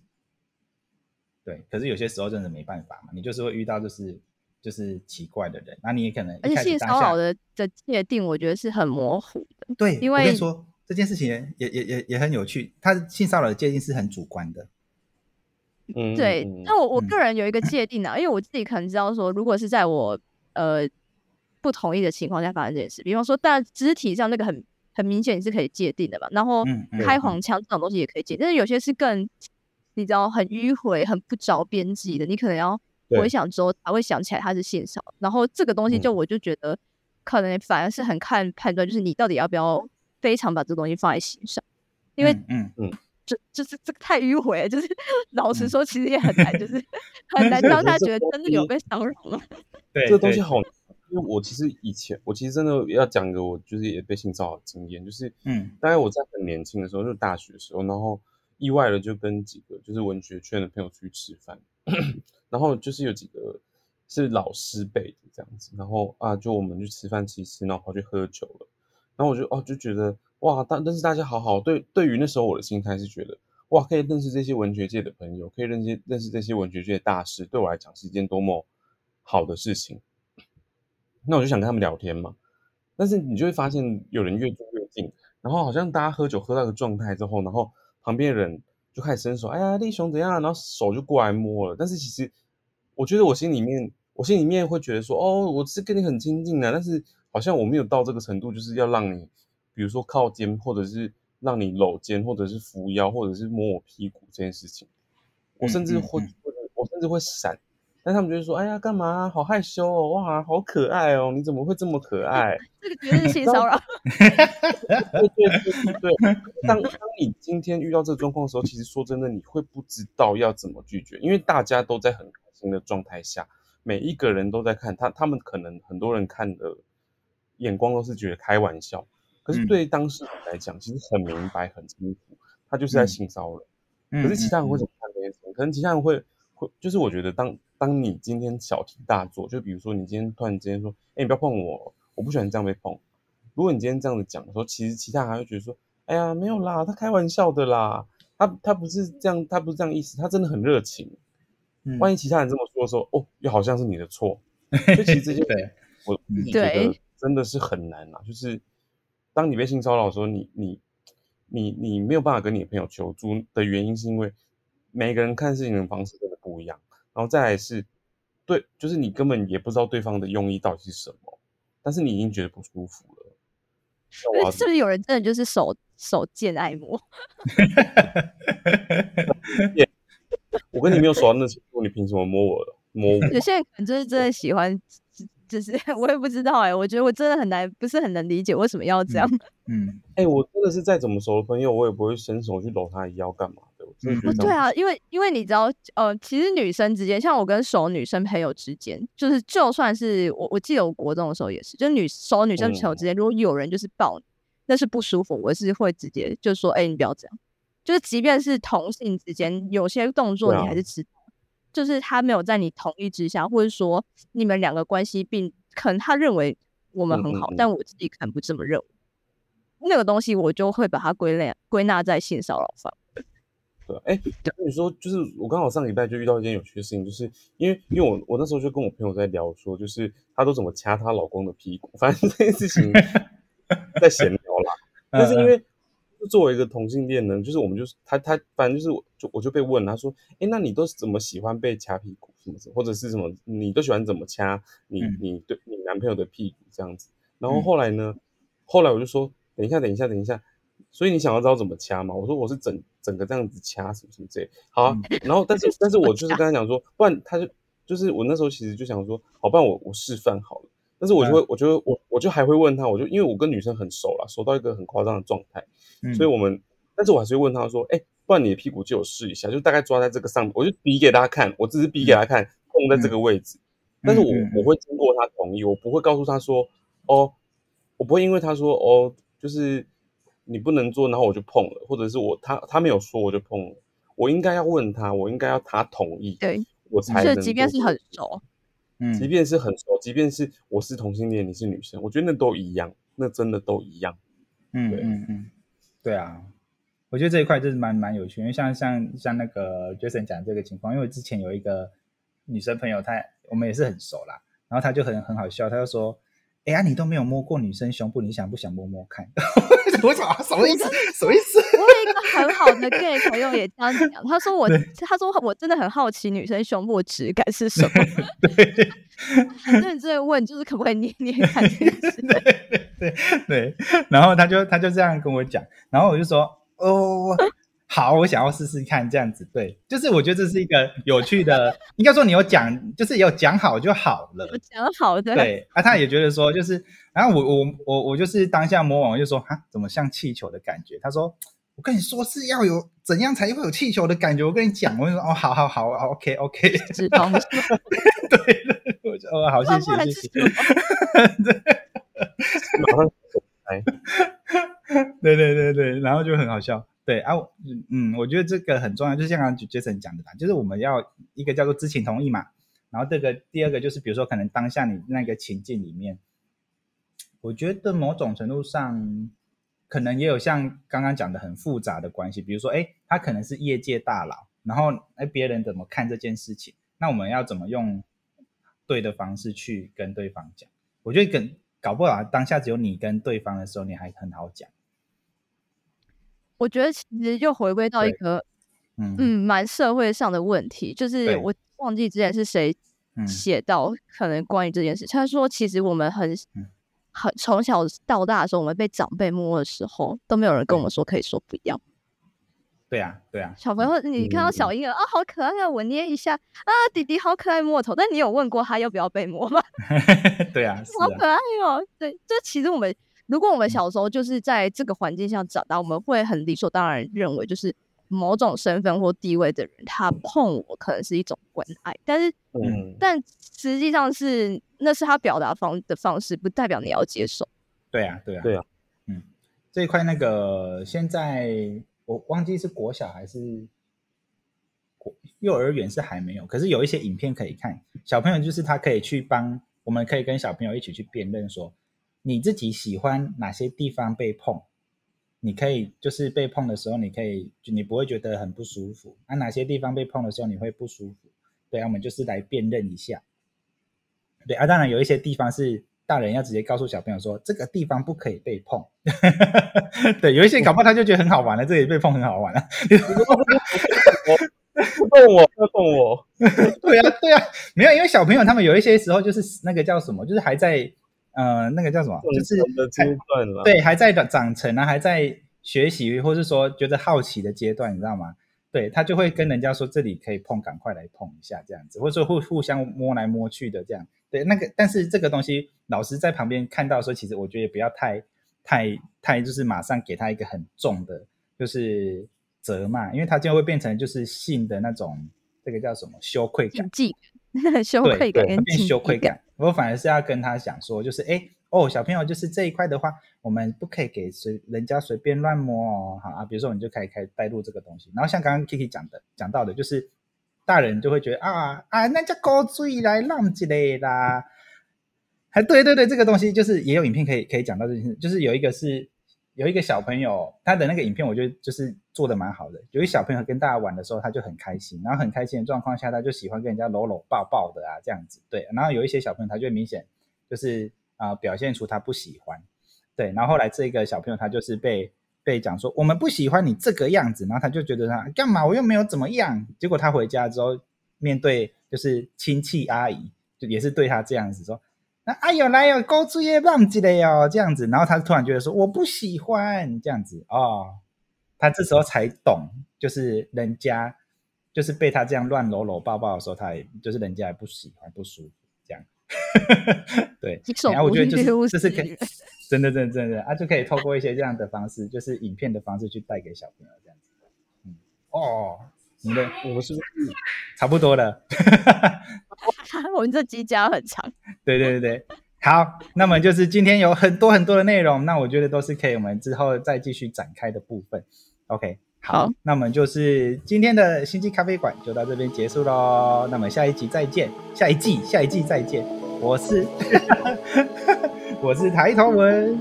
对，可是有些时候真的没办法嘛，你就是会遇到就是就是奇怪的人，那你也可能而且性骚扰的的界定，我觉得是很模糊的。对，因为说这件事情也也也也很有趣，他性骚扰的界定是很主观的。嗯，对。那我我个人有一个界定啊，因为我自己可能知道说，如果是在我呃不同意的情况下发生这件事，比方说，但肢体上那个很。很明显你是可以界定的嘛，然后开黄腔这种东西也可以界，但是有些是更你知道很迂回、很不着边际的，你可能要回想之后才会想起来它是线上。然后这个东西就我就觉得可能反而是很看判断，就是你到底要不要非常把这个东西放在心上，因为嗯嗯，就就是这个太迂回，就是 (laughs) 老实说其实也很难，就是 (laughs) 很难让他觉得真的有被骚扰了。(laughs) 对，这东西好。因为我其实以前，我其实真的要讲一个我就是也被性骚扰经验，就是，嗯，大概我在很年轻的时候，就是大学的时候，然后意外的就跟几个就是文学圈的朋友出去吃饭，(clears throat) 然后就是有几个是老师辈的这样子，然后啊，就我们去吃饭吃吃然后跑去喝酒了，然后我就哦就觉得哇，但但是大家好好，对，对于那时候我的心态是觉得哇，可以认识这些文学界的朋友，可以认识认识这些文学界的大师，对我来讲是一件多么好的事情。那我就想跟他们聊天嘛，但是你就会发现有人越坐越近，然后好像大家喝酒喝到个状态之后，然后旁边的人就开始伸手，哎呀，弟兄怎样？然后手就过来摸了。但是其实我觉得我心里面，我心里面会觉得说，哦，我是跟你很亲近的，但是好像我没有到这个程度，就是要让你，比如说靠肩，或者是让你搂肩，或者是扶腰，或者是摸我屁股这件事情，我甚至会，我甚至会闪。但他们就会说：“哎呀，干嘛？好害羞哦！哇，好可爱哦！你怎么会这么可爱？” (laughs) 这个绝对是性骚扰。(laughs) 对对对对。当当你今天遇到这个状况的时候，其实说真的，你会不知道要怎么拒绝，因为大家都在很开心的状态下，每一个人都在看他，他们可能很多人看的眼光都是觉得开玩笑，可是对当事人来讲，其实很明白、很清楚，他就是在性骚扰。可是其他人会怎么看这件事情？可能其他人会会，就是我觉得当。当你今天小题大做，就比如说你今天突然之间说：“哎，你不要碰我，我不喜欢这样被碰。”如果你今天这样子讲的时候，其实其他人还会觉得说：“哎呀，没有啦，他开玩笑的啦，他他不是这样，他不是这样意思，他真的很热情。”万一其他人这么说的时候，哦，又好像是你的错。(laughs) 就其实这些，我自己觉得真的是很难啊。就是当你被性骚扰的时候，你你你你没有办法跟你的朋友求助的原因，是因为每个人看事情的方式不一样。然后再来是，对，就是你根本也不知道对方的用意到底是什么，但是你已经觉得不舒服了。是不是有人真的就是手手贱爱摸？(laughs) 我跟你没有熟到那程度，你凭什么摸我摸我？有些人 (laughs) 可能就是真的喜欢，就是 (laughs) 我也不知道哎，我觉得我真的很难，不是很能理解为什么要这样。嗯，哎，我真的是再怎么熟的朋友，我也不会伸手去搂他的腰干嘛。对啊，因为因为你知道，呃，其实女生之间，像我跟熟女生朋友之间，就是就算是我，我记得我国中的时候也是，就是女熟女生朋友之间，如果有人就是抱你，那是不舒服，我是会直接就说，哎，你不要这样。就是即便是同性之间，有些动作你还是知道，就是他没有在你同意之下，或者说你们两个关系并可能他认为我们很好，但我自己可能不这么认为。那个东西我就会把它归类归纳在性骚扰方。对，哎，跟你说，就是我刚好上礼拜就遇到一件有趣的事情，就是因为因为我我那时候就跟我朋友在聊，说就是她都怎么掐她老公的屁股，反正这件事情 (laughs) 在闲聊啦。但是因为作为一个同性恋呢，就是我们就是他他反正就是我就我就被问，他说，哎，那你都是怎么喜欢被掐屁股什么什么，或者是什么，你都喜欢怎么掐你你对你男朋友的屁股这样子？然后后来呢，后来我就说，等一下等一下等一下，所以你想要知道怎么掐吗？我说我是整整个这样子掐什么什么之类，好啊。然后但是 (laughs) 但是我就是跟他讲说，不然他就就是我那时候其实就想说，好，不然我我示范好了。但是我就会，我觉得我我就还会问他，我就因为我跟女生很熟了，熟到一个很夸张的状态，所以我们，但是我还是会问他说，哎，不然你的屁股借我试一下，就大概抓在这个上面，我就比给大家看，我只是比给他看，碰在这个位置，但是我我会经过他同意，我不会告诉他说，哦，我不会因为他说，哦，就是你不能做，然后我就碰了，或者是我他他没有说我就碰了，我应该要问他，我应该要他同意，对，我才能，即便是很熟。嗯，即便是很熟，即便是我是同性恋，你是女生，我觉得那都一样，那真的都一样。嗯嗯嗯，对啊，我觉得这一块就是蛮蛮有趣，因为像像像那个 Jason 讲这个情况，因为之前有一个女生朋友，她我们也是很熟啦，然后她就很很好笑，她就说。哎呀，你都没有摸过女生胸部，你想不想摸摸看？(laughs) 我想什么意思？什么意思？我有一个很好的 gay 朋友也这样讲，他说我，他说我真的很好奇女生胸部质感是什么。对，很认真的问，就是可不可以捏捏看？对对对，然后他就他就这样跟我讲，然后我就说哦。好，我想要试试看这样子，对，就是我觉得这是一个有趣的，应该说你有讲，就是有讲好就好了，讲好的，对，啊，他也觉得说，就是，然后我我我我就是当下摸完，我就说，哈，怎么像气球的感觉？他说，我跟你说是要有怎样才会有气球的感觉，我跟你讲，我就说，哦，好好好，OK OK，知道吗？(laughs) 对，我就，哦，好，谢谢谢谢，(laughs) (laughs) 对，马上来，对对对对，然后就很好笑。对啊，嗯，我觉得这个很重要，就是像刚刚 Jason 讲的吧，就是我们要一个叫做知情同意嘛，然后这个第二个就是比如说可能当下你那个情境里面，我觉得某种程度上可能也有像刚刚讲的很复杂的关系，比如说哎，他可能是业界大佬，然后哎别人怎么看这件事情，那我们要怎么用对的方式去跟对方讲？我觉得跟搞不好当下只有你跟对方的时候，你还很好讲。我觉得其实又回归到一个，嗯嗯，蛮社会上的问题，就是我忘记之前是谁写到，可能关于这件事，他说其实我们很很从小到大的时候，我们被长辈摸的时候，都没有人跟我们说可以说不要。对啊，对啊，小朋友，你看到小婴儿啊，好可爱啊，我捏一下啊，弟弟好可爱，摸头，但你有问过他要不要被摸吗？(laughs) 对啊，(laughs) 好可爱哦。对，这其实我们。如果我们小时候就是在这个环境下长大，我们会很理所当然认为，就是某种身份或地位的人，他碰我可能是一种关爱。但是，嗯，但实际上是那是他表达方的方式，不代表你要接受。对啊，对啊，对啊，嗯，这一块那个现在我忘记是国小还是国幼儿园是还没有，可是有一些影片可以看，小朋友就是他可以去帮，我们可以跟小朋友一起去辨认说。你自己喜欢哪些地方被碰？你可以就是被碰的时候，你可以就你不会觉得很不舒服。啊，哪些地方被碰的时候你会不舒服？对啊，我们就是来辨认一下。对啊，当然有一些地方是大人要直接告诉小朋友说这个地方不可以被碰。(laughs) 对，有一些搞不好他就觉得很好玩了，这里被碰很好玩了。不动我，不动我。对啊，对啊，没有，因为小朋友他们有一些时候就是那个叫什么，就是还在。呃，那个叫什么？就是阶段了。对，还在长长成啊，还在学习，或是说觉得好奇的阶段，你知道吗？对他就会跟人家说这里可以碰，赶快来碰一下这样子，或者说互互相摸来摸去的这样。对，那个但是这个东西，老师在旁边看到说，其实我觉得也不要太太太，就是马上给他一个很重的，就是责骂，因为他就会变成就是性的那种，这个叫什么羞愧感。(laughs) 羞愧感，变羞愧感。我反而是要跟他讲说，就是哎哦，小朋友，就是这一块的话，我们不可以给随人家随便乱摸哦，好啊。比如说，我们就可以开始带入这个东西。然后像刚刚 Kiki 讲的，讲到的，就是大人就会觉得啊啊，那叫高追来浪之类啦。还对对对，这个东西就是也有影片可以可以讲到这件事，就是有一个是。有一个小朋友，他的那个影片，我觉得就是做的蛮好的。有一小朋友跟大家玩的时候，他就很开心，然后很开心的状况下，他就喜欢跟人家搂搂抱抱的啊，这样子。对，然后有一些小朋友，他就明显就是啊，表现出他不喜欢。对，然后后来这个小朋友，他就是被被讲说我们不喜欢你这个样子，然后他就觉得他干嘛我又没有怎么样，结果他回家之后面对就是亲戚阿姨，就也是对他这样子说，那哎呦来哟，勾出夜棒子了哟这样子，然后他突然觉得说我不喜欢这样子哦，他这时候才懂，就是人家就是被他这样乱搂搂抱抱的时候，他也就是人家也不喜欢不舒服这样。(laughs) 对，然后我觉得就是这是可以，(laughs) 真的真的真的啊，就可以透过一些这样的方式，就是影片的方式去带给小朋友这样子。嗯，哦，你的我们是不是差不多了？(laughs) 我们这集讲很长。(laughs) 对对对对，好，那么就是今天有很多很多的内容，那我觉得都是可以我们之后再继续展开的部分。OK，好，那么就是今天的星际咖啡馆就到这边结束喽。那么下一集再见，下一季下一季再见。我是 (laughs) 我是抬头文，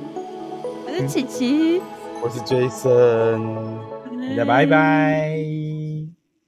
我是琪琪，我是 Jason，大家拜拜。